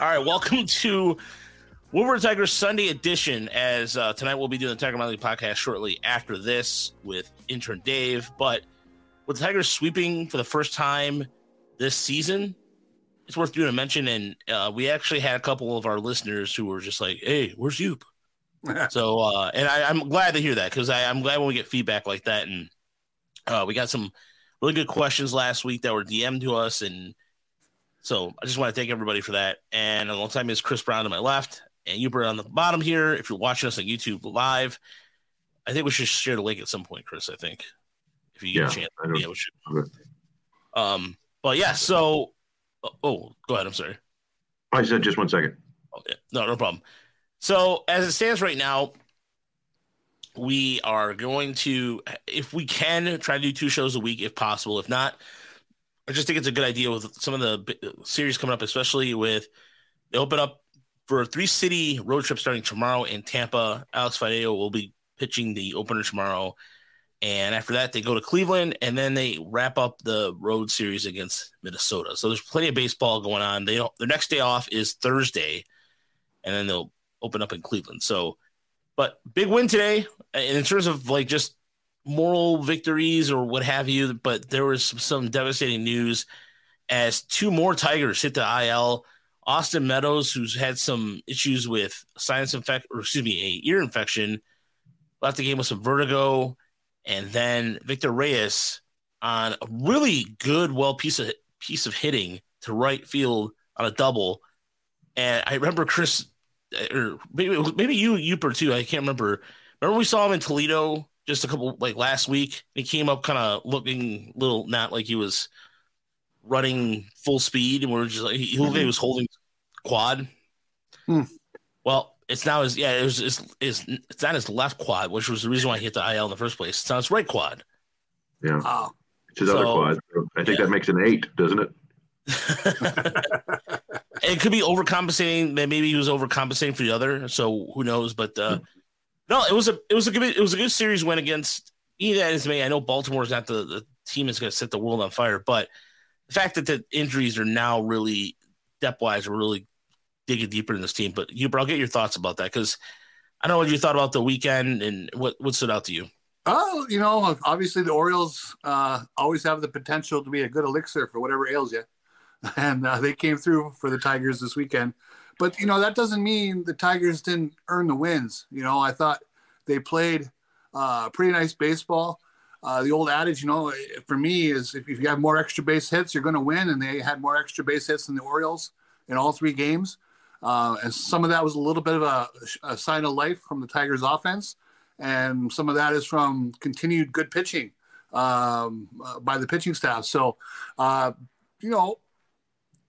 All right, welcome to Woodward Tigers Sunday edition. As uh, tonight we'll be doing the Tiger Monthly podcast shortly after this with intern Dave. But with the Tigers sweeping for the first time this season, it's worth doing a mention. And uh, we actually had a couple of our listeners who were just like, "Hey, where's Yoop?" so, uh, and I, am glad to hear that because I'm glad when we get feedback like that. And uh, we got some really good questions last week that were DM'd to us and so I just want to thank everybody for that. And alongside me is Chris Brown to my left and Hubert on the bottom here. If you're watching us on YouTube live, I think we should share the link at some point, Chris. I think if you get yeah, a chance, yeah, we should. Um, but yeah, so oh, go ahead. I'm sorry. I said just one second. Oh, yeah. No, no problem. So as it stands right now, we are going to, if we can, try to do two shows a week if possible. If not, I just think it's a good idea with some of the series coming up, especially with they open up for a three city road trip starting tomorrow in Tampa. Alex Faedo will be pitching the opener tomorrow. And after that, they go to Cleveland and then they wrap up the road series against Minnesota. So there's plenty of baseball going on. They don't, their next day off is Thursday, and then they'll open up in Cleveland. So, but big win today. And in terms of like just moral victories or what have you, but there was some devastating news as two more Tigers hit the IL. Austin Meadows, who's had some issues with sinus infection, or excuse me, a ear infection, left the game with some vertigo, and then Victor Reyes on a really good, well piece of piece of hitting to right field on a double. And I remember Chris, or maybe maybe you, Yooper too. I can't remember. Remember we saw him in Toledo just a couple like last week. He came up kind of looking a little not like he was running full speed, and we are just like he looked like he was holding quad. Hmm. Well, it's now his yeah, it was it's, it's it's not his left quad, which was the reason why he hit the IL in the first place. It's not his right quad. Yeah. Oh. It's his so, other quad. I think yeah. that makes an eight, doesn't it? it could be overcompensating. Maybe he was overcompensating for the other. So who knows? But uh, no, it was a it was a good it was a good series win against either as me. I know Baltimore's not the, the team that's going to set the world on fire, but the fact that the injuries are now really depth wise are really digging deeper in this team. But you, I'll get your thoughts about that because I know what you thought about the weekend and what what stood out to you. Oh, you know, obviously the Orioles uh, always have the potential to be a good elixir for whatever ails you, and uh, they came through for the Tigers this weekend. But you know that doesn't mean the Tigers didn't earn the wins. You know, I thought they played uh, pretty nice baseball. Uh, the old adage, you know, for me is if you have more extra base hits, you're going to win. And they had more extra base hits than the Orioles in all three games. Uh, and some of that was a little bit of a, a, sign of life from the Tigers' offense, and some of that is from continued good pitching um, uh, by the pitching staff. So, uh, you know,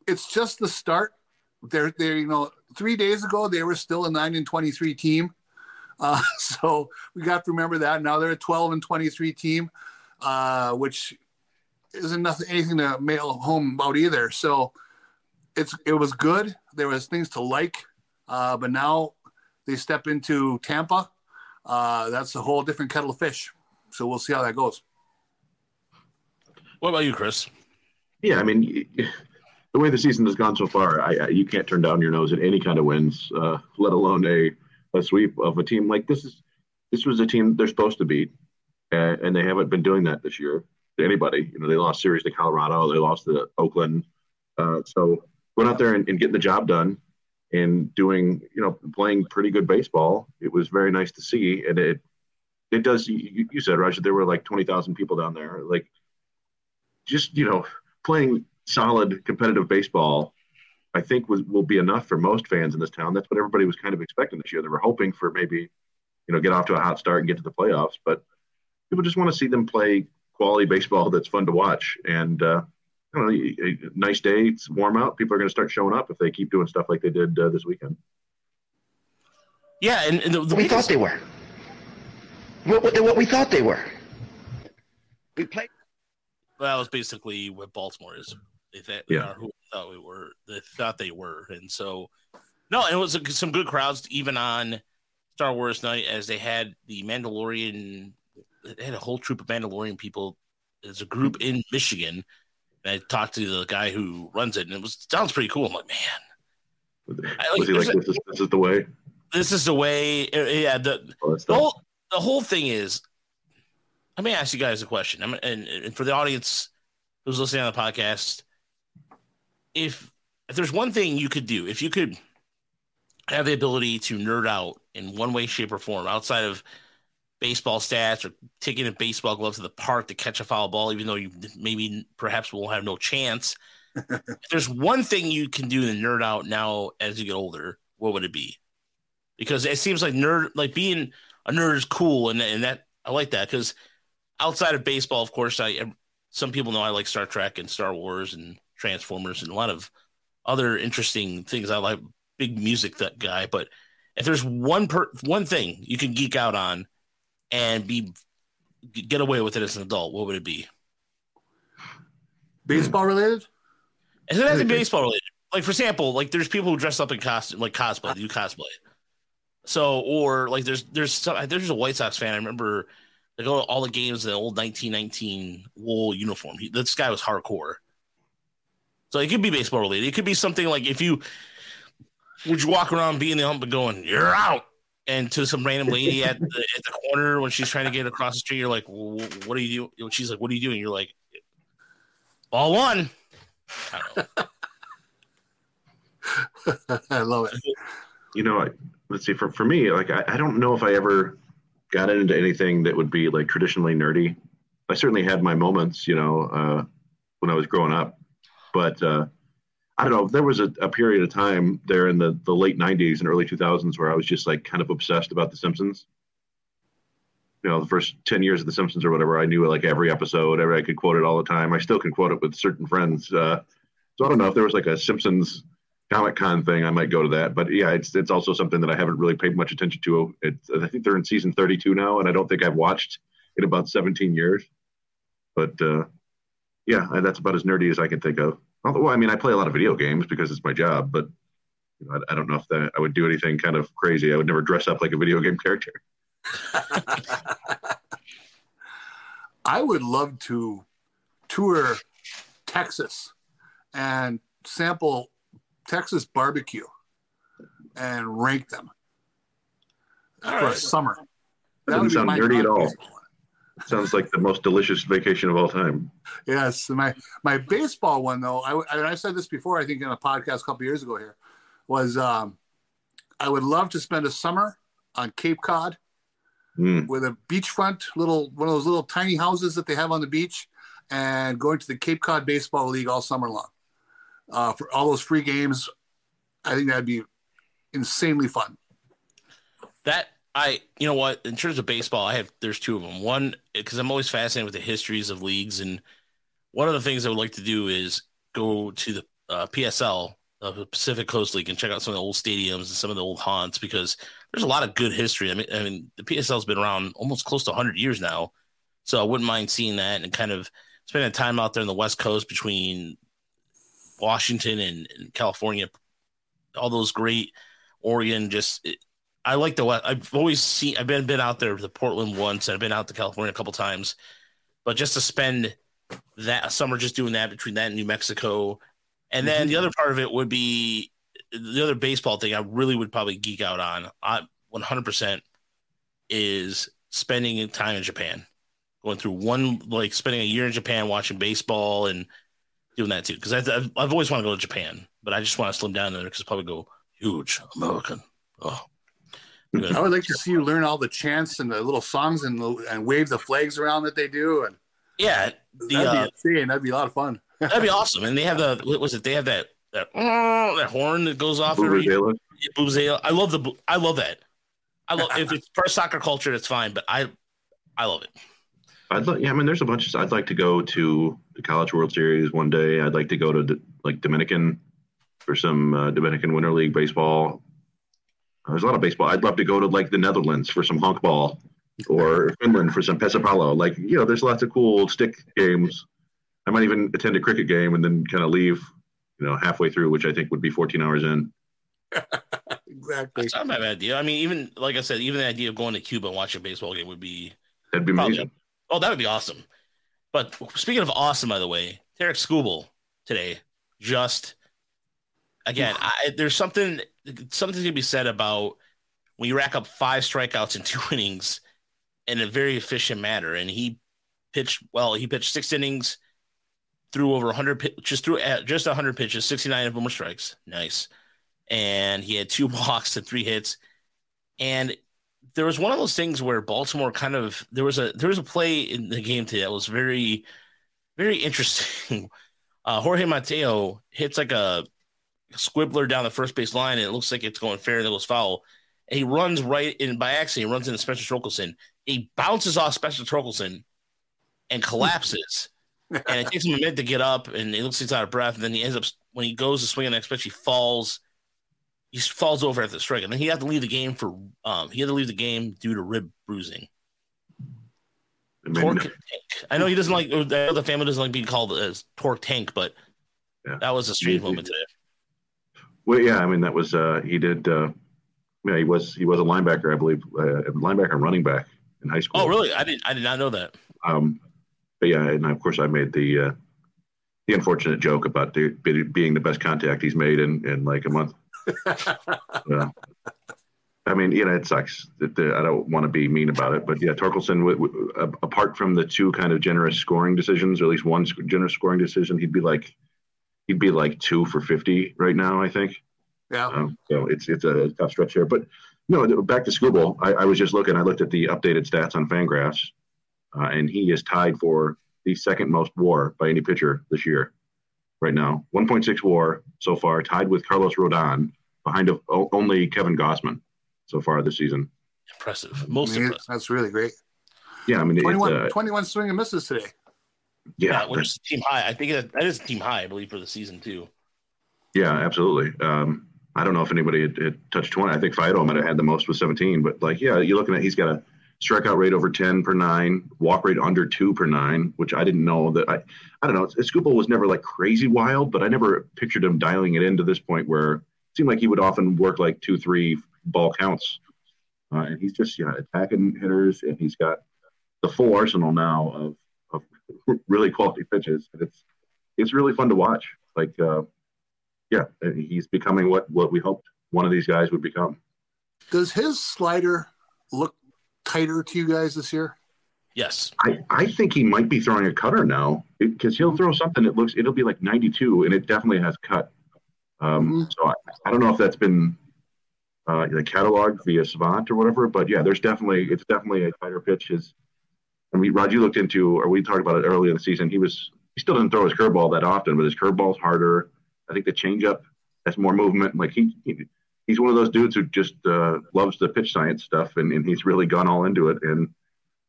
it's just the start they're they you know three days ago they were still a nine and twenty three team, uh, so we got to remember that. Now they're a twelve and twenty three team, uh, which isn't nothing anything to mail home about either. So it's it was good. There was things to like, uh, but now they step into Tampa. Uh, that's a whole different kettle of fish. So we'll see how that goes. What about you, Chris? Yeah, I mean, the way the season has gone so far, I, I, you can't turn down your nose at any kind of wins, uh, let alone a, a sweep of a team like this. Is this was a team they're supposed to beat, and, and they haven't been doing that this year to anybody. You know, they lost series to Colorado, they lost to Oakland, uh, so going out there and, and getting the job done and doing, you know, playing pretty good baseball. It was very nice to see, and it it does. You, you said, Roger, there were like twenty thousand people down there, like just you know playing solid competitive baseball, I think was will be enough for most fans in this town. That's what everybody was kind of expecting this year. They were hoping for maybe, you know, get off to a hot start and get to the playoffs, but people just want to see them play quality baseball that's fun to watch. And uh, know, a, a nice day, it's warm out. People are going to start showing up if they keep doing stuff like they did uh, this weekend. Yeah, and, and the, the we thought they were. What, what, what we thought they were. We played. Well, that was basically what Baltimore is. They thought yeah. who thought we were. They thought they were, and so no, it was a, some good crowds even on Star Wars night as they had the Mandalorian. They had a whole troop of Mandalorian people. There's a group in Michigan. And I talked to the guy who runs it, and it was sounds pretty cool. I'm like, man, I- Was he like, this is, this is the way? this is the way. uh, Yeah, the Oh, the whole the whole thing is. Let me ask you guys a question. I'm, and, and for the audience who's listening on the podcast, if if there's one thing you could do, if you could have the ability to nerd out in one way, shape, or form outside of baseball stats or taking a baseball glove to the park to catch a foul ball, even though you maybe perhaps will have no chance. if there's one thing you can do to nerd out now as you get older, what would it be? Because it seems like nerd, like being a nerd is cool, and and that I like that because outside of baseball, of course, I some people know I like Star Trek and Star Wars and Transformers and a lot of other interesting things. I like big music that guy, but if there's one per one thing you can geek out on and be get away with it as an adult, what would it be? Baseball related? It has to be baseball related. Like for example, like there's people who dress up in costume, like cosplay, they do cosplay. So or like there's there's some, there's a White Sox fan. I remember they go to all the games in the old 1919 wool uniform. He, this guy was hardcore. So it could be baseball related. It could be something like if you would you walk around being the hump and going, "You're out," and to some random lady at the, at the corner when she's trying to get across the street, you're like, well, "What are you doing?" She's like, "What are you doing?" You're like, "Ball one." I don't know. I love it. you know, I, let's see. For for me, like I, I don't know if I ever got into anything that would be like traditionally nerdy. I certainly had my moments, you know, uh, when I was growing up, but uh, I don't know. There was a, a period of time there in the the late '90s and early 2000s where I was just like kind of obsessed about The Simpsons. You know, the first 10 years of The Simpsons or whatever, I knew like every episode. Every, I could quote it all the time. I still can quote it with certain friends. Uh, so I don't know if there was like a Simpsons Comic Con thing, I might go to that. But yeah, it's it's also something that I haven't really paid much attention to. It's I think they're in season 32 now, and I don't think I've watched in about 17 years. But uh, yeah, that's about as nerdy as I can think of. Although, I mean, I play a lot of video games because it's my job, but you know, I, I don't know if that I would do anything kind of crazy. I would never dress up like a video game character. I would love to tour Texas and sample Texas barbecue and rank them All for a right. summer. Doesn't sound nerdy at all. non-baseball one. Sounds like the most delicious vacation of all time. Yes, my my baseball one though. I and I said this before. I think in a podcast a couple years ago here was um, I would love to spend a summer on Cape Cod Mm. with a beachfront little one of those little tiny houses that they have on the beach, and going to the Cape Cod Baseball League all summer long uh, for all those free games. I think that'd be insanely fun. That I, you know what? In terms of baseball, I have there's two of them. One because I'm always fascinated with the histories of leagues, and one of the things I would like to do is go to the uh, PCL, uh, the Pacific Coast League, and check out some of the old stadiums and some of the old haunts because there's a lot of good history. I mean, I mean, the PCL's been around almost close to 100 years now, so I wouldn't mind seeing that and kind of spending time out there on the West Coast between Washington and, and California, all those great Oregon. Just it, I like the West. I've always seen. I've been been out there to Portland once, and I've been out to California a couple times, but just to spend that summer just doing that between that and New Mexico, and then the mm-hmm. other part of it would be the other baseball thing. I really would probably geek out on. I 100 percent is spending time in Japan, going through one like spending a year in Japan watching baseball and doing that too. Because I've, I've always wanted to go to Japan, but I just want to slim down there because probably go huge American. Oh, I'm I would like to see you learn all the chants and the little songs and the, and wave the flags around that they do, and yeah, the that'd uh, be insane. That'd be a lot of fun. that'd be awesome. And they have the what was it? They have that that that horn that goes off every Vuvuzela. Vuvuzela. I love the I love that. I love if it's for soccer culture, that's fine. But I I love it. I'd like, yeah, I mean, there's a bunch. Of, I'd like to go to the College World Series one day. I'd like to go to D- like Dominican for some uh, Dominican Winter League baseball. There's a lot of baseball. I'd love to go to like the Netherlands for some honkball or Finland for some pesapalo. Like you know, there's lots of cool stick games. I might even attend a cricket game and then kind of leave, you know, halfway through, which I think would be 14 hours in. Exactly. That's not a bad idea. I mean, even like I said, even the idea of going to Cuba and watching a baseball game would be That'd be Probably. amazing. oh, that would be awesome. But speaking of awesome, by the way, Tarik Skubal today just again, I, there's something something to be said about when you rack up five strikeouts in two innings in a very efficient manner. And he pitched well. He pitched six innings, threw over 100, just threw at just 100 pitches. 69 of them were strikes. Nice. And he had two walks and three hits. And there was one of those things where Baltimore kind of there was a there was a play in the game today that was very very interesting. Uh, Jorge Mateo hits like a squibbler down the first base line, and it looks like it's going fair and it goes foul. And he runs right in by accident. He runs into Spencer Torkelson. He bounces off Spencer Torkelson and collapses. and it takes him a minute to get up, and he looks like he's out of breath. And then he ends up when he goes to swing the next pitch, he falls. He falls over at the strike, and then he had to leave the game for. Um, he had to leave the game due to rib bruising. I, mean, torque tank. I know he doesn't like I know the family doesn't like being called as torque tank, but yeah. that was a strange moment today. Well, yeah, I mean that was uh, he did. Uh, yeah, he was he was a linebacker, I believe, uh, linebacker and running back in high school. Oh, really? I didn't I did not know that. Um, but yeah, and of course I made the uh, the unfortunate joke about the, being the best contact he's made in in like a month. yeah. I mean, you know, it sucks. That I don't want to be mean about it, but yeah, Torkelson. W- w- apart from the two kind of generous scoring decisions, or at least one generous scoring decision, he'd be like he'd be like two for 50 right now, I think. Yeah. Um, so it's it's a tough stretch here. But no, back to Skubal. I, I was just looking. I looked at the updated stats on Fangraphs, uh, and he is tied for the second most WAR by any pitcher this year, right now. 1.6 WAR so far, tied with Carlos Rodon, behind of, only Kevin Gausman so far this season. Impressive, most I mean, impressive. That's really great. Yeah, I mean, 21, uh, 21 swing and misses today. Yeah, which is team high. I think that, that is team high, I believe, for the season too. Yeah, absolutely. Um, I don't know if anybody had, had, touched 20. I think Faedo might have had the most with 17, but like, yeah, you're looking at he's got a strikeout rate over 10 per nine, walk rate under two per nine, which I didn't know that I, I don't know. Skubal was never like crazy wild, but I never pictured him dialing it in to this point where it seemed like he would often work like two, three ball counts. Uh, and he's just, yeah, attacking hitters and he's got the full arsenal now of really quality pitches. And it's it's really fun to watch. Like, uh, yeah, he's becoming what what we hoped one of these guys would become. Does his slider look tighter to you guys this year? Yes, I, I think he might be throwing a cutter now because he'll throw something that looks it'll be like 92 and it definitely has cut. Um, mm-hmm. So I, I, don't know if that's been uh, the catalog via Savant or whatever, but yeah, there's definitely it's definitely a tighter pitch. His I mean, Rod, you looked into, or we talked about it earlier in the season. He was he still doesn't throw his curveball that often, but his curveball's harder. I think the changeup has more movement. Like he, he he's one of those dudes who just uh, loves the pitch science stuff, and, and he's really gone all into it. And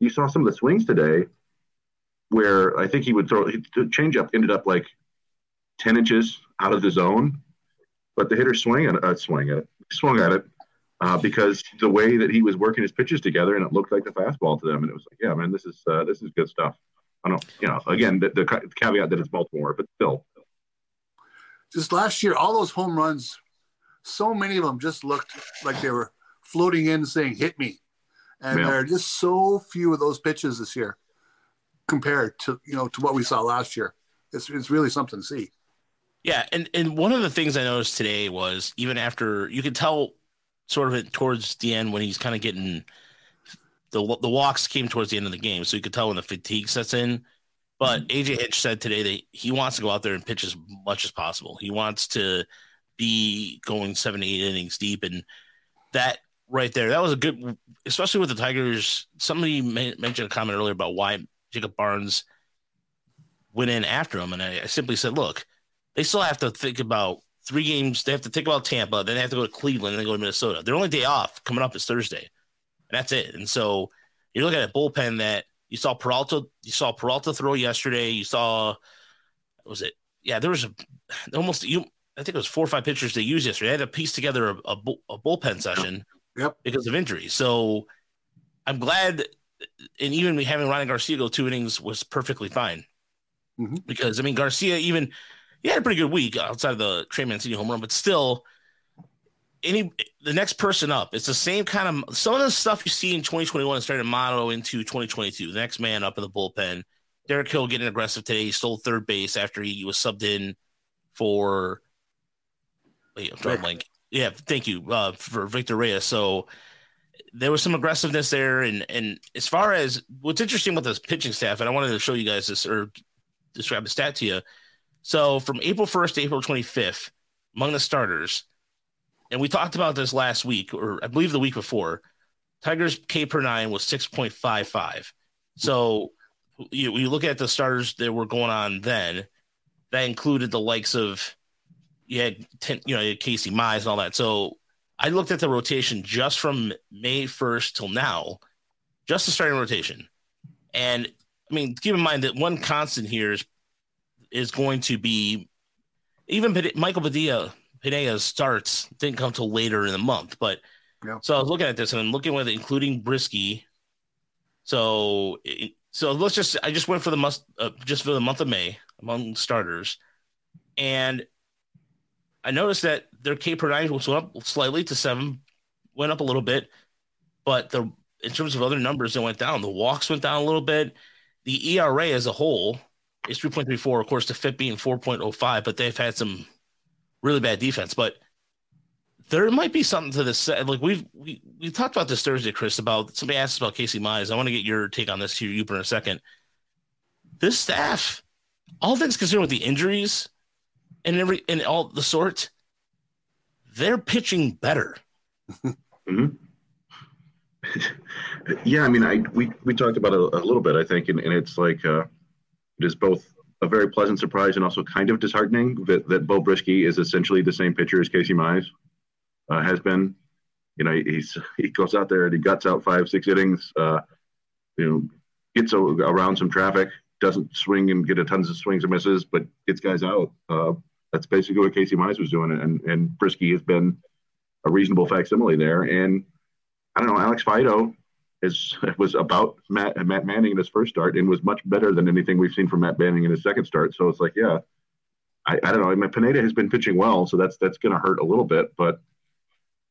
you saw some of the swings today, where I think he would throw the changeup ended up like ten inches out of the zone, but the hitter swing at uh, swing at it, swung at it, uh, because the way that he was working his pitches together and it looked like the fastball to them, and it was like, yeah, man, this is uh, this is good stuff. I don't, you know, again, the, the caveat that it's Baltimore, but still. Just last year, all those home runs, so many of them just looked like they were floating in, saying "hit me," and yeah. there are just so few of those pitches this year compared to you know to what we saw last year. It's it's really something to see. Yeah, and and one of the things I noticed today was even after you could tell sort of towards the end when he's kind of getting the the walks came towards the end of the game, so you could tell when the fatigue sets in. But mm-hmm. AJ Hinch said today that he wants to go out there and pitch as much as possible. He wants to be going seven, eight innings deep, and that right there, that was a good, especially with the Tigers. Somebody mentioned a comment earlier about why Jacob Barnes went in after him, and I, I simply said, look, they still have to think about three games. They have to think about Tampa, then they have to go to Cleveland, and then go to Minnesota. Their only day off coming up is Thursday, and that's it. And so you look at a bullpen that you saw Peralta, you saw Peralta throw yesterday. You saw, was it? Yeah, there was a, almost you. I think it was four or five pitchers they used yesterday. They had to piece together a, a, a bullpen session yep. because of injury. So I'm glad, and even having Bryan Garcia go two innings was perfectly fine. Mm-hmm. Because I mean Garcia even he had a pretty good week outside of the Trey Mancini home run, but still, any the next person up, it's the same kind of some of the stuff you see in 2021 is starting to model into 2022. The next man up in the bullpen. Derek Hill getting aggressive today. He stole third base after he was subbed in for Wait, I'm drawing blank. Yeah, thank you uh, for Victor Reyes. So there was some aggressiveness there, and and as far as what's interesting with this pitching staff, and I wanted to show you guys this or describe the stat to you. So from April 1st to April 25th, among the starters, and we talked about this last week, or I believe the week before, Tigers K per nine was 6.55. So you, you look at the starters that were going on then, that included the likes of you had ten, you know Casey Mize and all that. So I looked at the rotation just from May 1st till now, just the starting rotation. And I mean, keep in mind that one constant here is is going to be even Michael Padilla Pineda starts didn't come till later in the month, but yeah. so I was looking at this and I'm looking with it, including Brieske. So so let's just I just went for the must uh, just for the month of May among starters, and I noticed that their K per nine went up slightly to seven, went up a little bit, but the in terms of other numbers, it went down. The walks went down a little bit. The ERA as a whole is 3.34, of course, the FIP being 4.05, but they've had some really bad defense. But there might be something to this. Like we've we, we talked about this Thursday, Chris, about somebody asked about Casey Mize. I want to get your take on this here, you in a second. This staff, all things considered with the injuries and every and all the sort, they're pitching better. mm-hmm. yeah, I mean, I we we talked about it a, a little bit, I think, and, and it's like uh, it is both a very pleasant surprise and also kind of disheartening that, that Beau Brieske is essentially the same pitcher as Casey Mize uh, has been. You know, he's he goes out there and he guts out five, six innings. Uh, you know, gets a, around some traffic, doesn't swing and get a tons of swings and misses, but gets guys out. Uh, that's basically what Casey Mize was doing, and and Brieske has been a reasonable facsimile there. And I don't know, Alex Faedo is was about Matt Matt Manning in his first start and was much better than anything we've seen from Matt Manning in his second start. So it's like, yeah, I, I don't know. I mean, Pineda has been pitching well, so that's that's going to hurt a little bit, but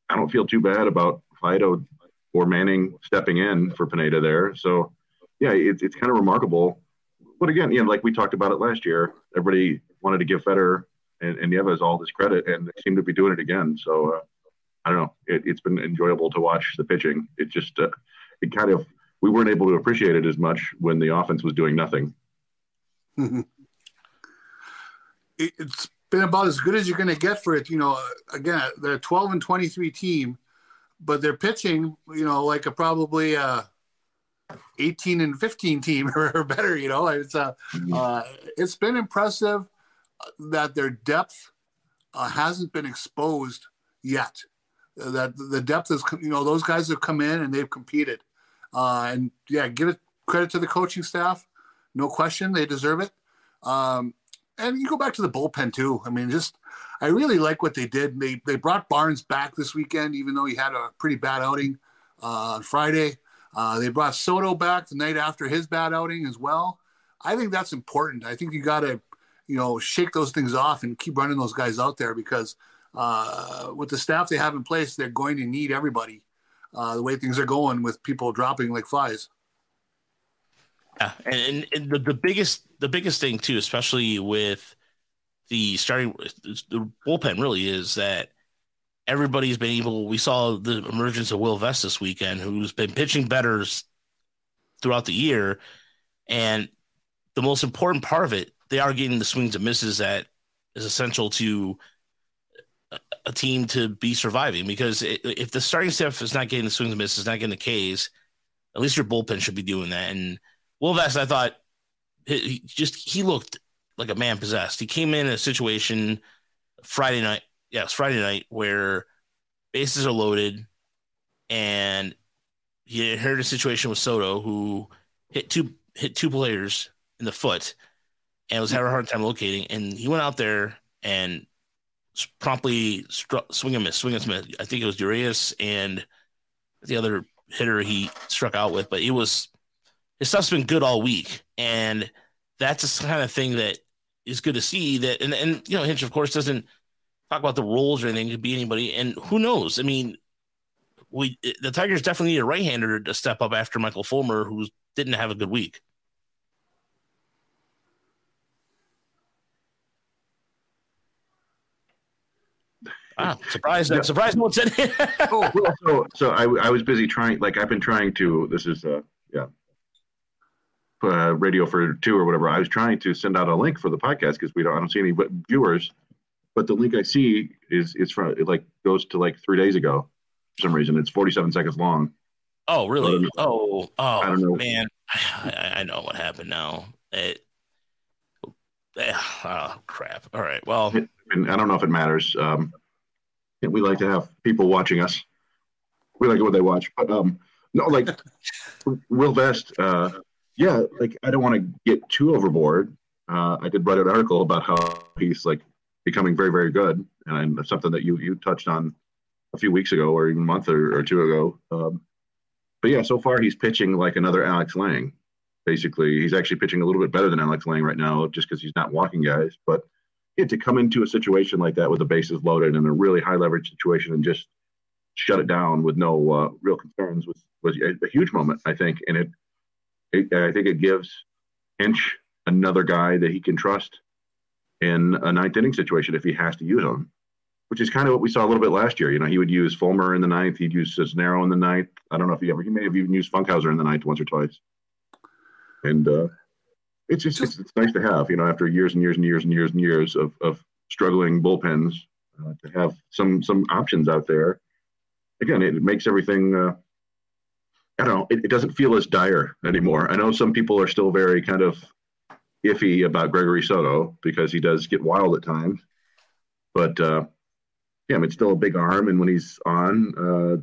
I don't feel too bad about Faedo or Manning stepping in for Pineda there. So yeah, it's it's kind of remarkable. But again, you know, like we talked about it last year, everybody wanted to give Fetter and, and Nieves all this credit, and they seem to be doing it again. So uh, I don't know. It, has been enjoyable to watch the pitching. It just uh, it kind of we weren't able to appreciate it as much when the offense was doing nothing. it's been about as good as you're going to get for it. You know, again, they're 12 and 23 team, but they're pitching, you know, like a probably uh, 18 and 15 team or better. You know, it's uh, uh, it's been impressive that their depth uh, hasn't been exposed yet. That the depth is, you know, those guys have come in and they've competed. Uh, and yeah, give it credit to the coaching staff. No question, they deserve it. Um, and you go back to the bullpen too. I mean, just I really like what they did. They they brought Barnes back this weekend, even though he had a pretty bad outing uh, on Friday. Uh, they brought Soto back the night after his bad outing as well. I think that's important. I think you got to, you know, shake those things off and keep running those guys out there because uh, with the staff they have in place, they're going to need everybody uh, the way things are going with people dropping like flies. Yeah, and, and the, the biggest the biggest thing too, especially with the starting the bullpen, really is that everybody's been able. We saw the emergence of Will Vest this weekend, who's been pitching better throughout the year, and the most important part of it, they are getting the swings and misses that is essential to a team to be surviving because if the starting staff is not getting the swings and misses, not getting the Ks, at least your bullpen should be doing that. And Will Vest, I thought, he just he looked like a man possessed. He came in a situation Friday night, yes, Friday night where bases are loaded, and he heard a situation with Soto who hit two hit two players in the foot and was having a hard time locating. And he went out there and promptly struck, swing and miss, swing and miss. I think it was Urias and the other hitter he struck out with, but it was his stuff's been good all week, and that's the kind of thing that is good to see. That and and you know Hinch of course doesn't talk about the roles or anything. Could be anybody, and who knows? I mean, we the Tigers definitely need a right-hander to step up after Michael Fulmer, who didn't have a good week. Wow, surprised! Yeah. Surprised no one said it. oh, well, so so I, I was busy trying. Like I've been trying to. This is uh yeah. Uh, radio for two or whatever. I was trying to send out a link for the podcast because we don't. I don't see any viewers, but the link I see is is from it like goes to like three days ago. For some reason, it's forty seven seconds long. Oh really? oh oh I don't know. man, I, I know what happened now. It, oh crap! All right, well, and I don't know if it matters. Um, we like to have people watching us. We like when they watch, but um, no, like Will Vest. Uh, yeah, like I don't want to get too overboard. Uh, I did write an article about how he's like becoming very, very good, and something that you you touched on a few weeks ago, or even a month or, or two ago. Um, but yeah, so far he's pitching like another Alex Lange. Basically, he's actually pitching a little bit better than Alex Lange right now, just because he's not walking guys. But to come into a situation like that with the bases loaded in a really high leverage situation and just shut it down with no uh, real concerns was was a, a, huge moment, I think. And it, it, I think it gives Hinch another guy that he can trust in a ninth inning situation if he has to use him, which is kind of what we saw a little bit last year. You know, he would use Fulmer in the ninth, he'd use Cisnero in the ninth. I don't know if he ever, he may have even used Funkhouser in the ninth once or twice. And uh, it's just it's, it's, nice to have, you know, after years and years and years and years and years of, of struggling bullpens, uh, to have some some options out there. Again, it, makes everything. Uh, I don't know. It, it doesn't feel as dire anymore. I know some people are still very kind of iffy about Gregory Soto because he does get wild at times, but uh, yeah, I mean, it's still a big arm, and when he's on, uh,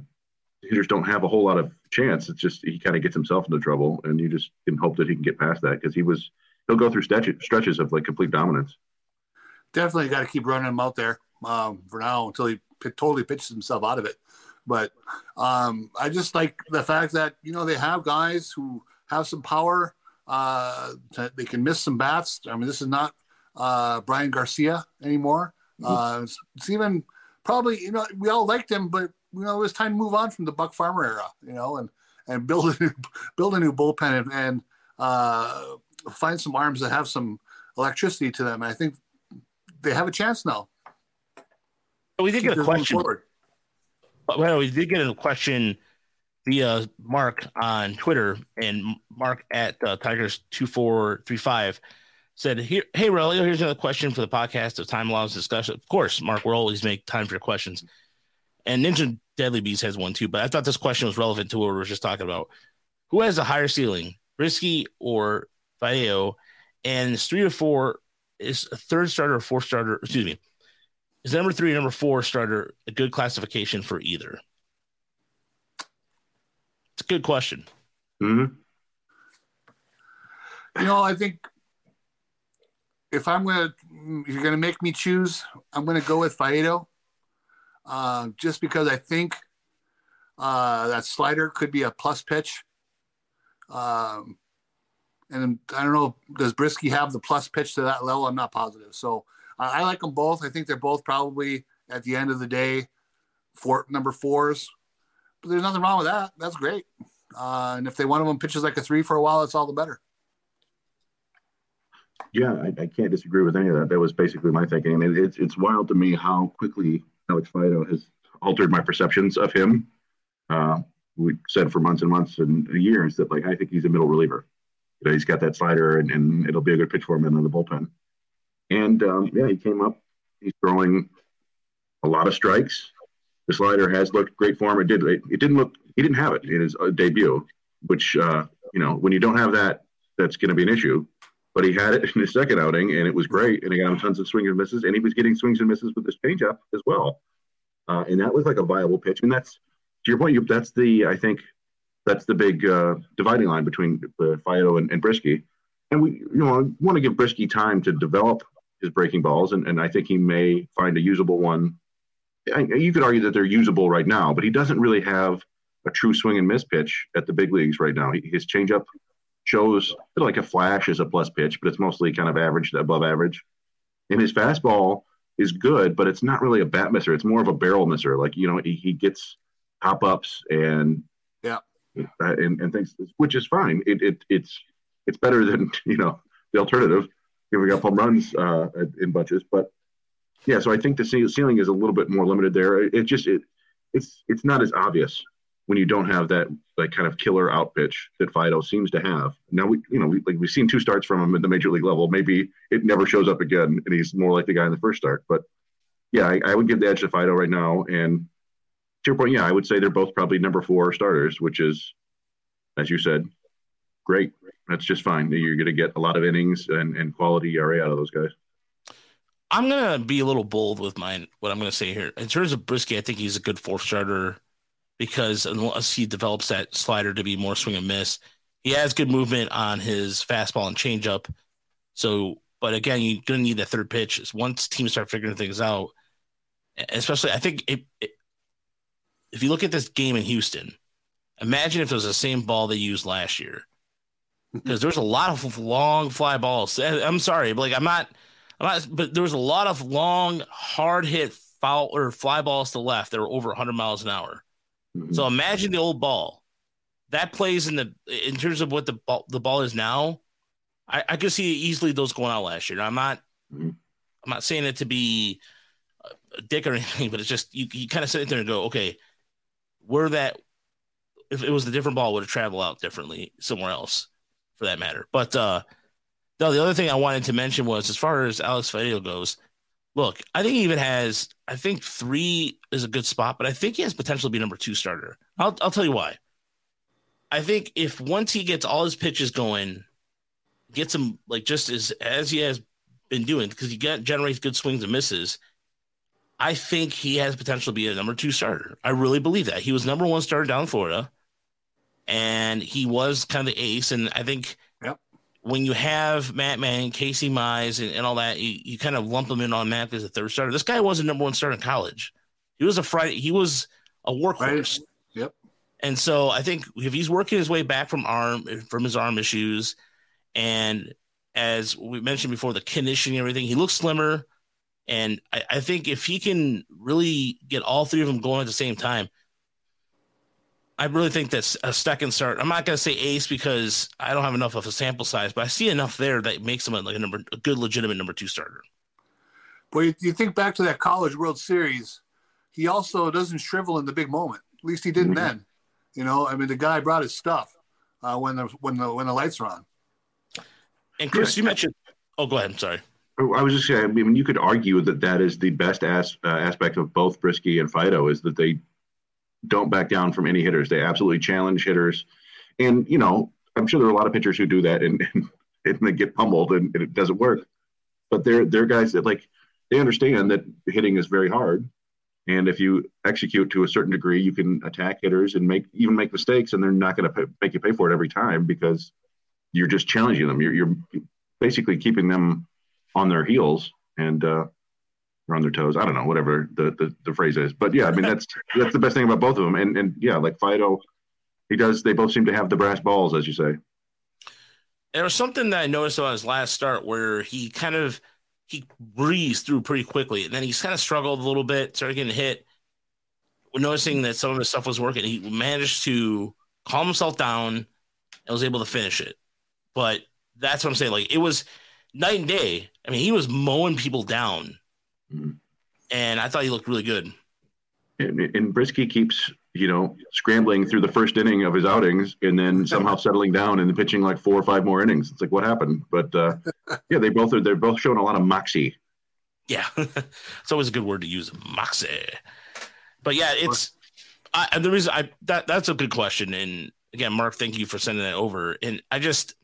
hitters don't have a whole lot of chance. It's just he kind of gets himself into trouble, and you just can hope that he can get past that because he was he'll go through stretches stretches of like complete dominance. Definitely got to keep running him out there um, for now until he p- totally pitches himself out of it. But um, I just like the fact that you know they have guys who have some power. Uh, to, they can miss some bats. I mean, this is not uh, Bryan Garcia anymore. Mm-hmm. Uh, it's, it's even probably you know we all liked him, but you know, it was time to move on from the Buck Farmer era, you know, and and build a new, build a new bullpen and, and uh, find some arms that have some electricity to them. And I think they have a chance now. We did get a question. Well, we did get a question via Mark on Twitter, and Mark at uh, Tigers two four three five said, "Here, hey, Relio, here's another question for the podcast of time allows discussion. Of course, Mark, we'll always make time for your questions." And Ninja Deadly Beast has one too, but I thought this question was relevant to what we were just talking about. Who has a higher ceiling, Brieske or Faedo? And it's three or four is a third starter or fourth starter. Excuse me. Is number three number four starter a good classification for either? It's a good question. Mm-hmm. You know, I think if I'm gonna, if you're gonna make me choose, I'm gonna go with Faedo uh, just because I think uh, that slider could be a plus pitch. Um, and I don't know, does Brieske have the plus pitch to that level? I'm not positive. So uh, I like them both. I think they're both probably at the end of the day, four number fours. But there's nothing wrong with that. That's great. Uh, and if they one of them pitches like a three for a while, it's all the better. Yeah, I, I, can't disagree with any of that. That was basically my thinking. I mean, it's it's wild to me how quickly Alex Faedo has altered my perceptions of him. Uh, we said for months and months and years that like I think he's a middle reliever. You know, he's got that slider and, and it'll be a good pitch for him in the bullpen. And um, yeah, he came up. He's throwing a lot of strikes. The slider has looked great for him. It did. It, it didn't look. He didn't have it in his uh, debut, which uh, you know when you don't have that, that's going to be an issue. But he had it in his second outing, and it was great. And he got him tons of swings and misses, and he was getting swings and misses with his changeup as well. Uh, and that was like a viable pitch. And that's to your point. You, that's the I think that's the big uh, dividing line between uh, Faedo and, and Brieske. And we, you know, want to give Brieske time to develop his breaking balls, and, and I think he may find a usable one. You could argue that they're usable right now, but he doesn't really have a true swing and miss pitch at the big leagues right now. His changeup shows like a flash is a plus pitch, but it's mostly kind of average to above average. And his fastball is good, but it's not really a bat misser. It's more of a barrel misser. Like, you know, he, he gets pop ups and, yeah, uh, and, and things, which is fine. It, it, it's, it's better than, you know, the alternative giving up home runs uh, in bunches. But yeah, so I think the ceiling is a little bit more limited there. It, it just it it's it's not as obvious when you don't have that like kind of killer out pitch that Faedo seems to have. Now we you know we like we've seen two starts from him at the major league level. Maybe it never shows up again, and he's more like the guy in the first start. But yeah, I, I would give the edge to Faedo right now. And to your point, yeah, I would say they're both probably number four starters, which is, as you said, great. That's just fine. You're going to get a lot of innings and, and quality ERA out of those guys. I'm gonna be a little bold with mine. What I'm gonna say here, in terms of Brieske, I think he's a good fourth starter because unless he develops that slider to be more swing and miss, he has good movement on his fastball and changeup. So, but again, you're gonna need that third pitch once teams start figuring things out. Especially, I think it, it, if you look at this game in Houston, imagine if it was the same ball they used last year, mm-hmm. because there's a lot of long fly balls. Eh, I'm sorry, but like I'm not I'm not, but there was a lot of long, hard hit foul or fly balls to left that were over 100 miles an hour. Mm-hmm. So imagine the old ball that plays in the in terms of what the ball, the ball is now. I, I could see easily those going out last year. Now, I'm not mm-hmm. I'm not saying it to be a dick or anything, but it's just you you kind of sit there and go, okay, where that if it was a different ball would have traveled out differently somewhere else for that matter. But uh no, the other thing I wanted to mention was as far as Alex Faedo goes, look, I think he even has, I think three is a good spot, but I think he has potential to be number two starter. I'll, I'll tell you why. I think if once he gets all his pitches going, gets him like just as as he has been doing, because he get, generates good swings and misses. I think he has potential to be a number two starter. I really believe that. He was number one starter down in Florida, and he was kind of the ace. And I think when you have Matt Man, Casey Mize, and, and all that, you, you, kind of lump them in automatically as a third starter. This guy wasn't number one starter in college. He was a Friday. He was a workhorse. Right. Yep. And so I think if he's working his way back from arm from his arm issues, and as we mentioned before, the conditioning and everything, he looks slimmer. And I, I think if he can really get all three of them going at the same time, I really think that's a second start. I'm not going to say ace because I don't have enough of a sample size, but I see enough there that makes him a, like a number, a good, legitimate number two starter. Boy, you, you think back to that College World Series, he also doesn't shrivel in the big moment. At least he didn't mm-hmm. then. You know, I mean, the guy brought his stuff uh, when the when the when the lights are on. And Chris, yeah. you mentioned. Oh, go ahead. I'm sorry. Oh, I was just saying. I mean, you could argue that that is the best as, uh, aspect of both Brieske and Faedo is that they don't back down from any hitters. They absolutely challenge hitters. And, you know, I'm sure there are a lot of pitchers who do that and, and, and they get pummeled and, and, it doesn't work. But they're, they're guys that, like, they understand that hitting is very hard. And if you execute to a certain degree, you can attack hitters and make even make mistakes, and they're not going to make you pay for it every time because you're just challenging them. You're, you're basically keeping them on their heels. And uh, on their toes. I don't know, whatever the, the, the phrase is. But yeah, I mean that's that's the best thing about both of them. And and yeah, like Faedo, he does. They both seem to have the brass balls, as you say. There was something that I noticed on his last start where he kind of he breezed through pretty quickly, and then he's kind of struggled a little bit, started getting hit. Noticing that some of his stuff was working. He managed to calm himself down and was able to finish it. But that's what I'm saying. Like it was night and day. I mean, he was mowing people down Mm-hmm. And I thought he looked really good. And, and Brieske keeps, you know, scrambling through the first inning of his outings and then somehow settling down and pitching like four or five more innings. It's like, what happened? But uh, yeah, they both are, they're both showing a lot of moxie. Yeah. it's always a good word to use, moxie. But yeah, it's, I, the reason I, that, that's a good question. And again, Mark, thank you for sending that over. And I just,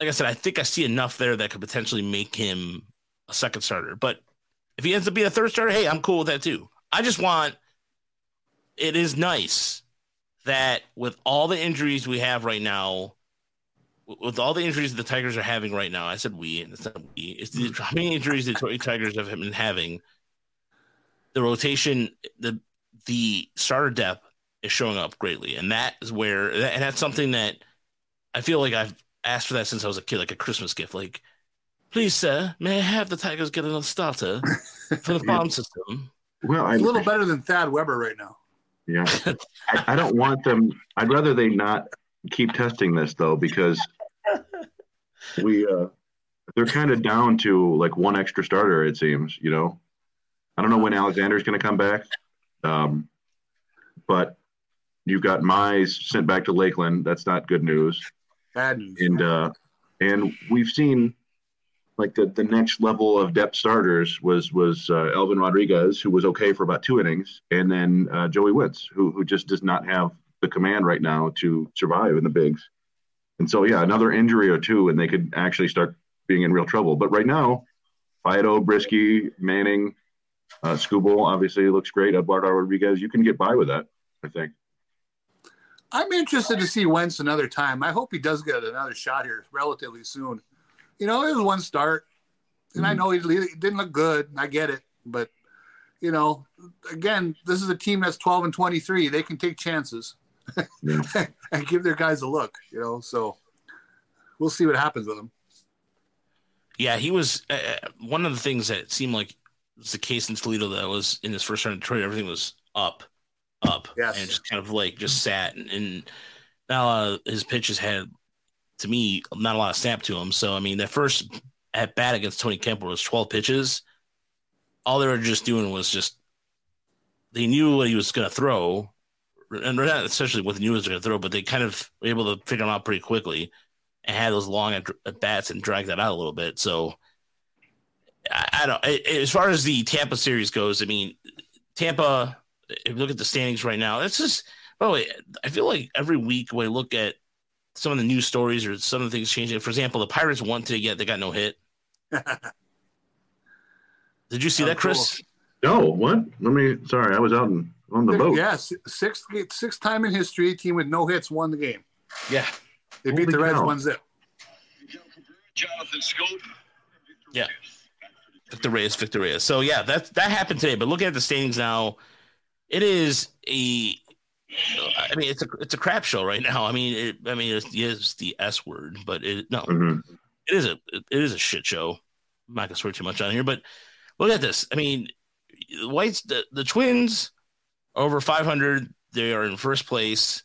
like I said, I think I see enough there that could potentially make him a second starter. But if he ends up being a third starter, hey, I'm cool with that too. I just want it is nice that with all the injuries we have right now, with all the injuries the Tigers are having right now, I said we, and it's not we. It's the how many injuries the Tigers have been having. The rotation, the the starter depth is showing up greatly, and that is where, and that's something that I feel like I've asked for that since I was a kid, like a Christmas gift. Like Please, sir, may I have the Tigers get another starter for the farm system? Well, it's a little better than Thad Weber right now. Yeah, I, I, don't want them. I'd rather they not keep testing this though, because we uh, they're kind of down to like one extra starter. It seems, you know. I don't know when Alexander's going to come back, um, but you've got Mize sent back to Lakeland. That's not good news. Bad news. And uh, and we've seen like the, the next level of depth starters was was uh, Elvin Rodriguez, who was okay for about two innings, and then uh, Joey Wentz, who who just does not have the command right now to survive in the bigs. And so yeah, another injury or two, and they could actually start being in real trouble. But right now, Faedo, Brieske, Manning, uh, Skubal obviously looks great. Eduardo Rodriguez, you can get by with that, I think. I'm interested to see Wentz another time. I hope he does get another shot here relatively soon. You know, it was one start, and I Mhm. know he, didn't look good. I get it, but you know, again, this is a team that's 12 and 23. They can take chances Yeah. and give their guys a look. You know, so we'll see what happens with him. Yeah, he was uh, uh, one of the things that seemed like was the case in Toledo that was in his first round in Detroit. Everything was up, up, Yes. and just kind of like just sat, and, and lot of his pitches had, to me, not a lot of snap to him. So I mean, that first at bat against Tony Kemper was twelve pitches. All they were just doing was just they knew what he was going to throw, and not essentially what they knew was going to throw, but they kind of were able to figure him out pretty quickly and had those long at, at bats and drag that out a little bit. So I, I don't. I- As far as the Tampa series goes, I mean, Tampa. If you look at the standings right now, it's just. By the way, I feel like every week when I look at some of the news stories or some of the things changing. For example, the Pirates won today, yet they got no hit. Did you see Oh, that, Chris? No, what? Let me. Sorry, I was out in, on the boat. Yes, sixth sixth time in history, team with no hits won the game. Yeah. They beat Holy the Reds cow. one zip. Jonathan Schoop. Yeah. Victor Reyes, Victor Reyes. So yeah, that that happened today. But looking at the standings now, it is a. I mean, it's a it's a crap show right now. I mean, it, I mean, it's, it's the S word, but it no, Mhm. it is a it is a shit show. I'm not gonna swear too much on here, but look at this. I mean, the Whites, the, the Twins, are over 500. They are in first place,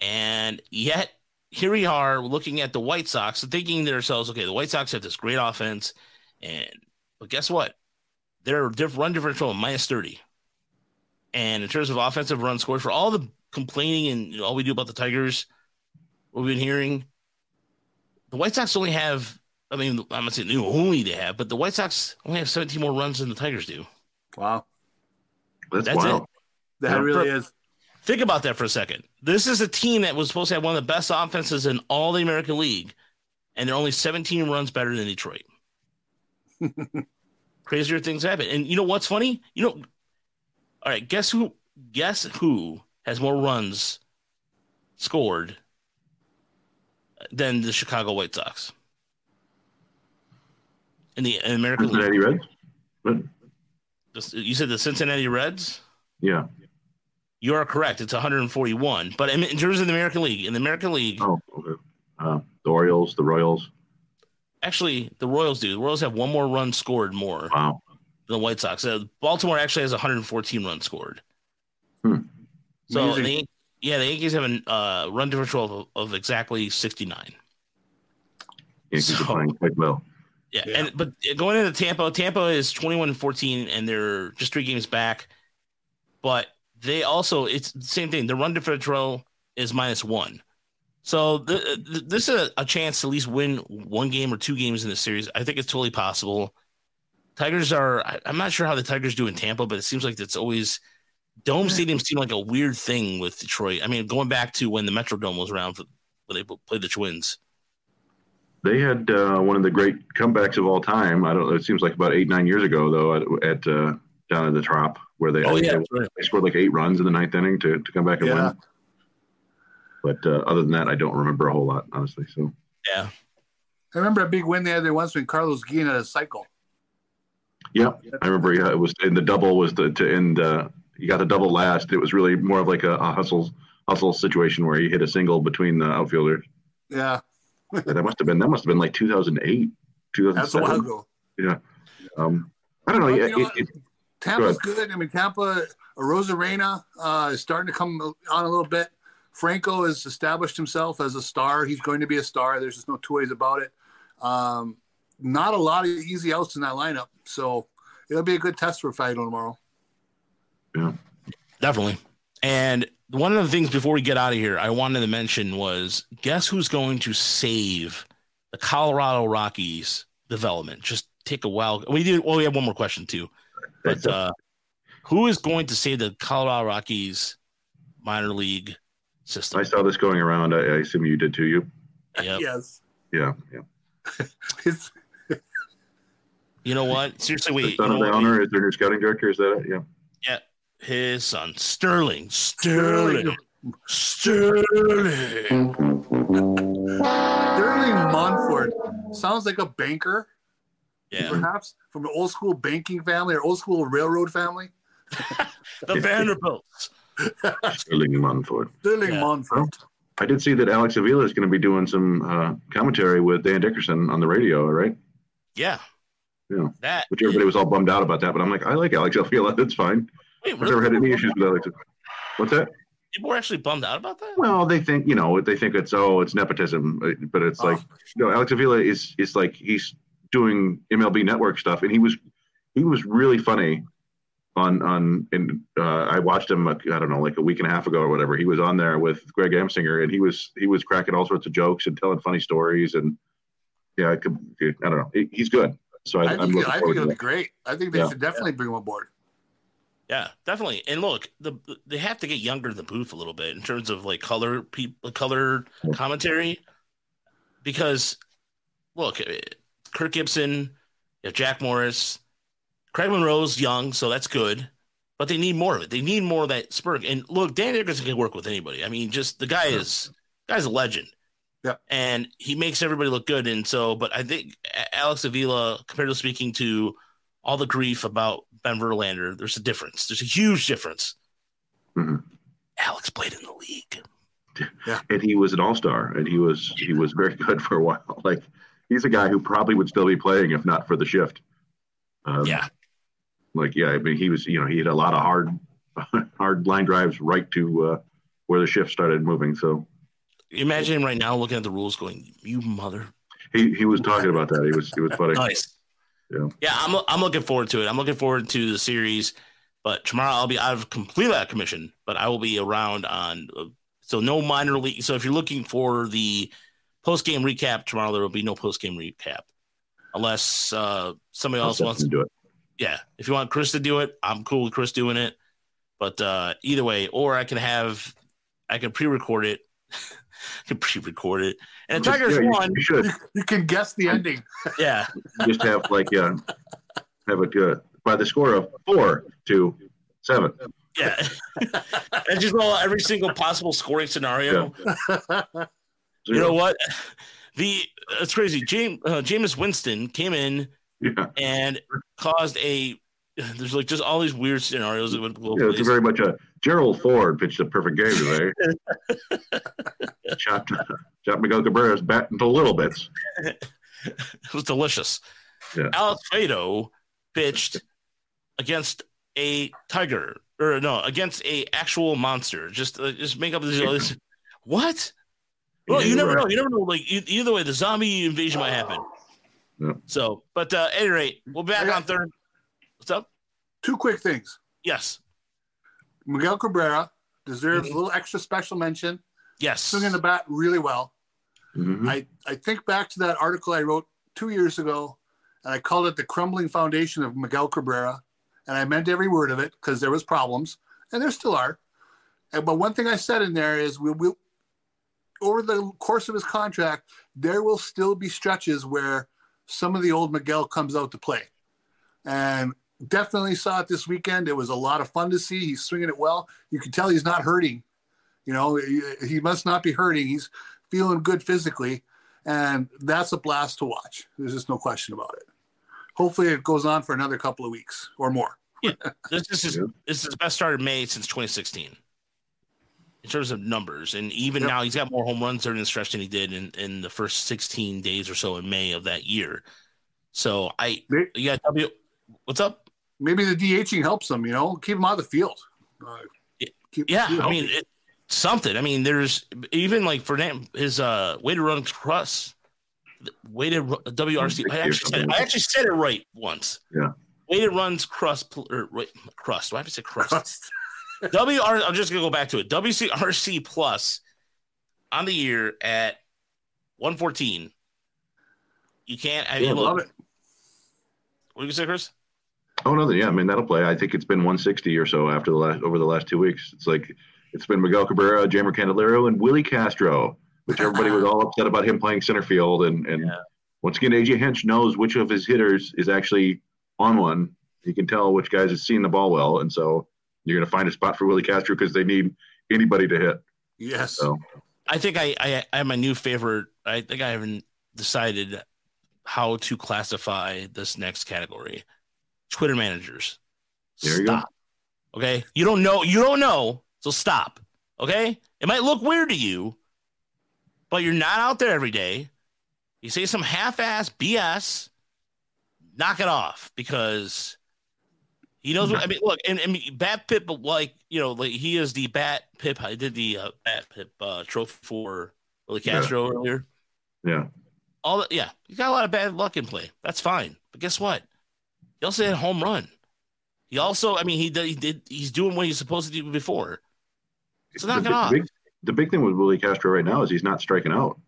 and yet here we are looking at the White Sox and thinking to ourselves, okay, the White Sox have this great offense, and but guess what? Their diff- run differential minus 30. And in terms of offensive run scores, for all the complaining and you know, all we do about the Tigers, what we've been hearing, the White Sox only have, I mean, I'm not saying new only they have, but the White Sox only have 17 more runs than the Tigers do. Wow, That's, That's wild. it. that Yeah. really is. Think about that for a second. This is a team that was supposed to have one of the best offenses in all the American League, and they're only 17 runs better than Detroit. Crazier things happen. And you know what's funny? You know, all right, guess who guess who has more runs scored than the Chicago White Sox? In the in American League. Cincinnati Reds. But You said the Cincinnati Reds? yeah. You are correct. It's 141. But in, in terms of the American League, in the American League, Oh, okay. Uh, the Orioles, the Royals. actually, the Royals do. The Royals have one more run scored more Wow. Than the White Sox. Uh, Baltimore actually has 114 runs scored. Hmm. So, the, yeah, the Yankees have a uh, run differential of, of exactly 69. Yankees So- are playing quite well. Yeah, Yeah. and but going into Tampa, Tampa is 21 and 14, and they're just three games back. But they also, it's the same thing. The run differential is minus one. So th- th- this is a, a chance to at least win one game or two games in the series. I think it's totally possible. Tigers are, I, I'm not sure how the Tigers do in Tampa, but it seems like it's always Dome Stadium seemed like a weird thing with Detroit. I mean, going back to when the Metrodome was around for, when they played the Twins. They had uh, one of the great comebacks of all time. I don't. It seems like about eight, nine years ago, though, at, at uh, down at the Trop, where they, Oh, I yeah. they, right. they scored like eight runs in the ninth inning to, to come back and Yeah. win. But uh, other than that, I don't remember a whole lot, honestly. So Yeah. I remember a big win they had there once when Carlos Guillen had a cycle. Yeah, I remember. Yeah, it was and the double was the to end. Uh, you got the double last. It was really more of like a, a hustle hustle situation where you hit a single between the outfielders. Yeah, that must have been that must have been like 2008, that's a while ago. Yeah. Um, I don't know. Well, you know it, it, Tampa's good. I mean, Tampa, Arozarena uh, is starting to come on a little bit. Franco has established himself as a star. He's going to be a star. There's just no two ways about it. Um, not a lot of easy outs in that lineup. So it'll be a good test for Faedo tomorrow. Yeah, definitely. And one of the things before we get out of here, I wanted to mention was guess who's going to save the Colorado Rockies development? Just take a while. We did. Well, we have one more question too, but uh, who is going to save the Colorado Rockies minor league system? I saw this going around. I, I assume you did too. You? Yep. Yes. Yeah, yeah. It's, You know what? Seriously, The wait. You son know of the owner is their new scouting director. Is that it? Yeah. Yeah, his son Sterling. Sterling. Sterling. Sterling Monfort sounds like a banker, Yeah, perhaps from an old school banking family or old school railroad family. the Vanderbilts. Sterling Monfort. Sterling Yeah. Monfort. I did see that Alex Avila is going to be doing some uh, commentary with Dan Dickerson on the radio, right? Yeah. Yeah. That. Which everybody was all bummed out about that, but I'm like, I like Alex Avila. That's fine. Wait, I've never had any issues with Alex. What's that? People were actually bummed out about that. Well, they think you know they think it's oh it's nepotism, but it's like Oh. you know Alex Avila is is like he's doing MLB Network stuff, and he was he was really funny on on and uh, I watched him I don't know like a week and a half ago or whatever. He was on there with Greg Amsinger, and he was he was cracking all sorts of jokes and telling funny stories, and yeah, I could I don't know he's good. So I, I I'm think, looking I think it'll to be great. I think they Yeah. should definitely bring him aboard. Yeah, definitely. And look, the they have to get younger in the booth a little bit in terms of like color people color commentary, because look, eh, Kirk Gibson, you have Jack Morris, Craig Monroe's young, so that's good, but they need more of it. They need more of that spurt. And look, Dan Dickerson can work with anybody. I mean, just the guy is guy's a legend. Yeah. and he makes everybody look good. And so, but I think Alex Avila, compared to speaking to all the grief about Ben Verlander, there's a difference. There's a huge difference. Mhm. Alex played in the league. Yeah. and he was an all star, and he was he was very good for a while. Like he's a guy who probably would still be playing if not for the shift. Um, Yeah. like yeah, I mean he was you know he had a lot of hard hard line drives right to uh, where the shift started moving. So Imagine him right now looking at the rules, going, "You mother." he he was talking about that. He was he was funny. Nice. Yeah. Yeah, I'm I'm looking forward to it. I'm looking forward to the series. But tomorrow I'll be out of completely out of commission, but I will be around on uh, so no minor league. So if you're looking for the post game recap tomorrow, there will be no post game recap unless uh, somebody else wants. to do it. Yeah, if you want Chris to do it, I'm cool with Chris doing it. But uh, either way, or I can have I can pre-record it. I can pre-record it, and the Tigers Yeah, you, won. you should You, you can guess the ending. Yeah, just have like yeah have it uh, by the score of four to seven. yeah, and just roll every single possible scoring scenario. You know what? The it's crazy. James uh, Jameis Winston came in Yeah, and caused a. There's like just all these weird scenarios that would go yeah it's very much a Gerald Ford pitched a perfect game today. Chopped chopped Miguel Cabrera's bat into little bits. It was delicious. Yeah. Alex Faedo pitched against a tiger, or no, against a actual monster. Just, uh, just make up this. this what? Well, you never know. You never know. Like e- either way, the zombie invasion might happen. Yeah. So, but uh, at any rate, we'll be back on third. What's up? Two quick things. Yes, Miguel Cabrera deserves Mhm. a little extra special mention. yes. Swinging the bat really well. Mhm. I, I think back to that article I wrote two years ago, and I called it the crumbling foundation of Miguel Cabrera, and I meant every word of it because there was problems, and there still are. And, but one thing I said in there is we will, over the course of his contract, there will still be stretches where some of the old Miguel comes out to play, and definitely saw it this weekend. It was a lot of fun to see. He's swinging it well. You can tell he's not hurting. You know, he, he must not be hurting. He's feeling good physically, and that's a blast to watch. There's just no question about it. Hopefully, it goes on for another couple of weeks or more. This, this is this is his best start in May since 2016 in terms of numbers, and even Yep. now he's got more home runs during the stretch than he did in, in the first 16 days or so in May of that year. So I May- yeah W, what's up? Maybe the DHing helps them. You know, keep them out of the field. Uh, keep- Yeah, keep I mean it, something. I mean, there's even like for Fernand his uh way to run trust, way to ru- WRC. I actually said I actually said it right once. Yeah. way to runs crust pl- or wait, crust. Why have to say crust? Crust. WR. I'm just gonna go back to it. WCRC plus on the year at 114. You can't. I mean, Yeah, look, Love it. what do you say, Chris? Oh no, yeah, I mean that'll play. I think it's been 160 or so after the last over the last two weeks. It's like it's been Miguel Cabrera, Jeimer Candelario, and Willi Castro, which everybody was all upset about him playing center field. And and Yeah. once again, AJ Hinch knows which of his hitters is actually on one. He can tell which guys is seeing the ball well, and so you're going to find a spot for Willi Castro because they need anybody to hit. Yes. So I think I, I I have my new favorite. I think I haven't decided how to classify this next category. Twitter managers. There you go. stop. Okay. You don't know. You don't know. So stop. Okay. It might look weird to you, but you're not out there every day. You say some half-ass BS. Knock it off because he knows what I mean. Look, and, and BABIP, like you know, like he is the Bat Pip. I did the uh, BABIP uh, trophy for Willi Yeah. Castro earlier. yeah, All that, yeah, he's got a lot of bad luck in play. That's fine. But guess what? He also had a home run. He also, I mean, he did, he did, he's doing what he's supposed to do before. So knock the, it off. big, the big thing with Willi Castro right now is he's not striking out.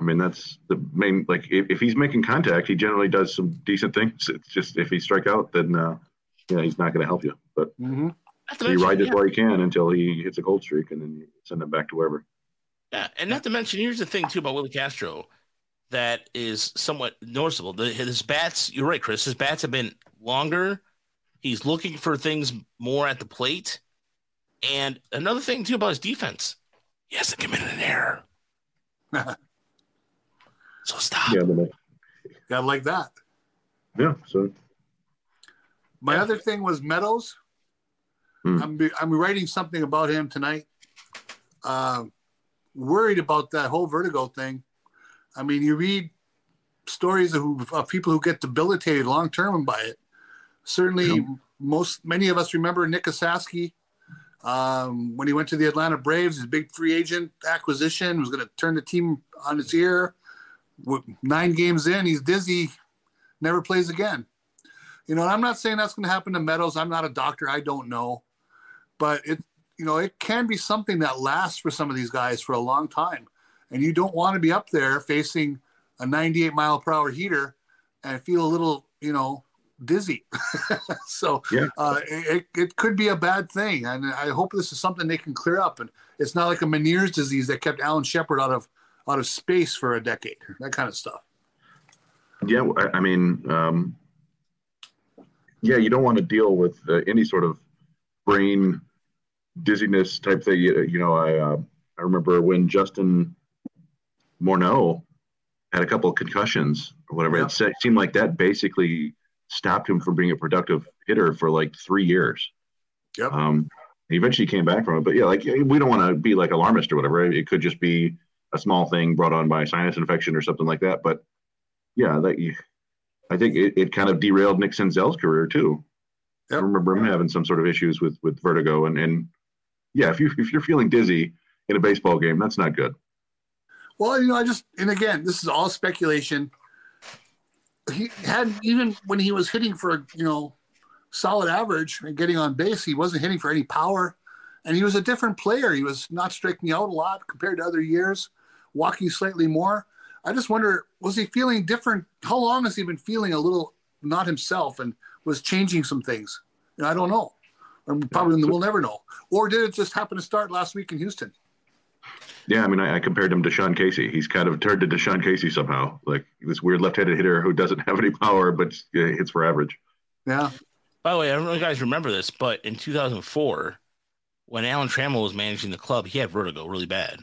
I mean, that's the main. Like, if, if he's making contact, he generally does some decent things. It's just if he strike out, then uh, yeah, he's not going to help you. But hmm Not to you mention- ride this yeah, while you can until he hits a cold streak, and then you send him back to wherever. yeah, and not to mention, here's the thing too about Willi Castro that is somewhat noticeable. The, his bats, you're right, Chris. His bats have been longer. He's looking for things more at the plate. And another thing too about his defense, he hasn't committed an error. so stop. Yeah, but, Gotta like that. yeah. So My Yeah. other thing was Meadows. Hmm. I'm be, I'm writing something about him tonight. Uh, worried about that whole vertigo thing. I mean, you read stories of, who, of people who get debilitated long term by it. Certainly, Yeah. most many of us remember Nick Esasky um, when he went to the Atlanta Braves. His big free agent acquisition was going to turn the team on its ear. With Nine games in, he's dizzy, never plays again. You know, and I'm not saying that's going to happen to Meadows. I'm not a doctor. I don't know, but it, you know, it can be something that lasts for some of these guys for a long time, and you don't want to be up there facing a 98 mile per hour heater and feel a little, you know, dizzy. so Yeah. uh, it, it could be a bad thing, and I hope this is something they can clear up. And it's not like a Meniere's disease that kept Alan Shepard out of out of space for a decade. That kind of stuff. yeah, I, mean, um, yeah, you don't want to deal with uh, any sort of brain dizziness type thing. You, you know, I uh, I remember when Justin Morneau had a couple of concussions or whatever. Yeah. It se- seemed like that basically stopped him from being a productive hitter for like three years. Yep. Um, he eventually came back from it, but yeah, like we don't want to be like alarmist or whatever. It could just be a small thing brought on by a sinus infection or something like that. But yeah, that you, I think it, it kind of derailed Nick Senzel's career too. I remember him having some sort of issues with with vertigo and and yeah, if you if you're feeling dizzy in a baseball game, that's not good. Well, you know, I just and again, this is all speculation. He had even when he was hitting for you know solid average and getting on base, he wasn't hitting for any power, and he was a different player. He was not striking out a lot compared to other years, walking slightly more. I just wonder, was he feeling different? How long has he been feeling a little not himself and was changing some things? And I don't know. And probably we'll never know. Or did it just happen to start last week in Houston? Yeah, I mean, I, I compared him to Sean Casey. He's kind of turned into Sean Casey somehow, like this weird left-handed hitter who doesn't have any power but hits for average. Yeah. By the way, I don't know if you guys remember this, but in 2004, when Alan Trammell was managing the club, he had vertigo really bad.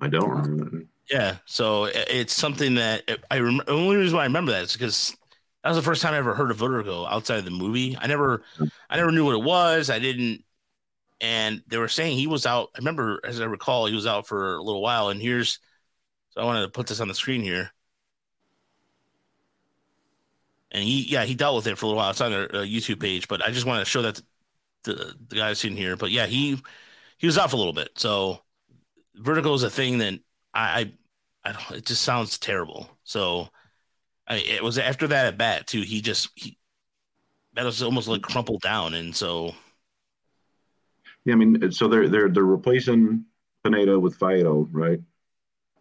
I don't. remember. Yeah, so it's something that I remember. The only reason why I remember that is because that was the first time I ever heard of vertigo outside of the movie. I never, I never knew what it was. I didn't, and they were saying he was out. I remember, as I recall, he was out for a little while. And here's, so I wanted to put this on the screen here. And he, yeah, he dealt with it for a little while. It's on their uh, YouTube page, but I just want to show that to the, the guys in here. But yeah, he he was off a little bit. So vertigo is a thing that I, I, I don't. It just sounds terrible. So, I it was after that at bat too. He just he that was almost like crumpled down, and so Yeah, I mean, so they're they're they're replacing Pineda with Faedo, right?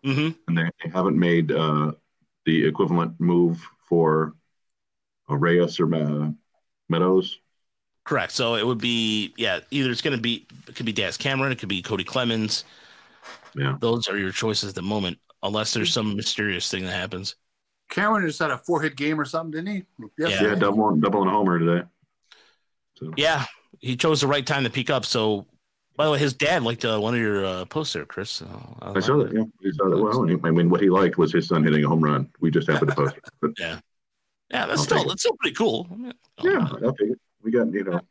mhm. And they, they haven't made uh, the equivalent move for uh, Reyes or uh, Meadows. correct. So it would be yeah, either it's going to be it could be Daz Cameron, it could be Cody Clemens. Yeah. Those are your choices at the moment, unless there's some mysterious thing that happens. Cameron just had a four hit game or something, didn't he? Yeah. Yeah, double double and homer today. So Yeah, he chose the right time to peak up. So, by the way, his dad liked uh, one of your uh, posts there, Chris. So I saw that. Yeah, I saw that. Well, I mean, what he liked was his son hitting a home run. We just happened to post it. But Yeah, that's I'll still that's still pretty cool. I mean, yeah, I'll take it. We got you know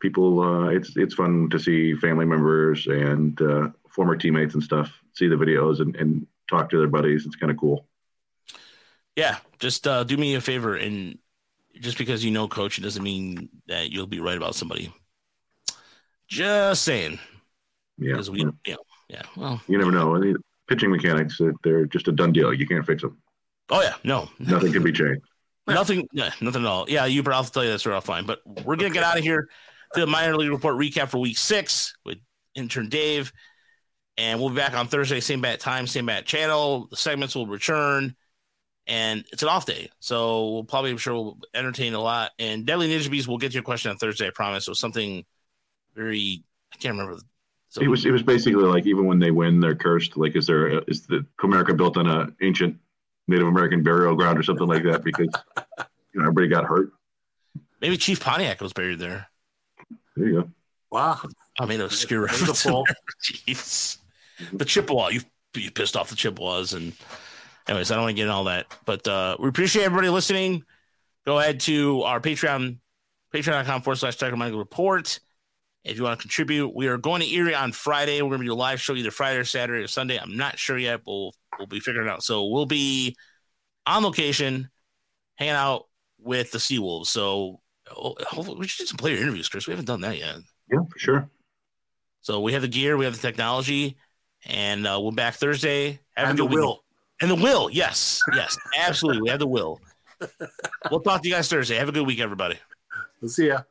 people. Uh, it's it's fun to see family members and uh, former teammates and stuff see the videos and, and talk to their buddies. It's kind of cool. yeah. Just uh, do me a favor, and just because you know coach, doesn't mean that you'll be right about somebody. Just saying, Yeah, we, you know, yeah. Well, you never know. I mean, pitching mechanics, uh, they're just a done deal. You can't fix them. oh yeah, no, Nothing can be changed. Nothing, yeah, nothing at all. Yeah, you, but I'll tell you this right off fine. But we're gonna get out of here to the minor league report recap for week six with intern Dave, and we'll be back on Thursday, same bat time, same bat channel. The segments will return, and it's an off day, so we'll probably I'm sure we'll entertain a lot. And Deadly Ninja Bees, we'll get to your question on Thursday, I promise. It was something very, I can't remember. So, It was it was basically like even when they win, they're cursed. Like, is there a, is the Comerica built on a ancient Native American burial ground or something like that? Because you know everybody got hurt. maybe Chief Pontiac was buried there. There you go. Wow. I mean, obscure There's a reference. in pull. there. Jeez. The Chippewa, you you pissed off the Chippewas, and anyways, I don't want to get in all that, but uh, we appreciate everybody listening. Go ahead to our Patreon, patreon.com forward slash Tiger Michael Report. If you want to contribute, we are going to Erie on Friday. We're going to do a live show either Friday or Saturday or Sunday. I'm not sure yet. but We'll we'll be figuring it out. So we'll be on location, hanging out with the Seawolves. So oh, hopefully we should do some player interviews, Chris. We haven't done that yet. Yeah, for sure. So we have the gear, we have the technology, and uh, we're back Thursday. Have a And the will. And the will. Yes. Yes. Absolutely. We have the will. we'll talk to you guys Thursday. Have a good week, everybody. We'll see ya.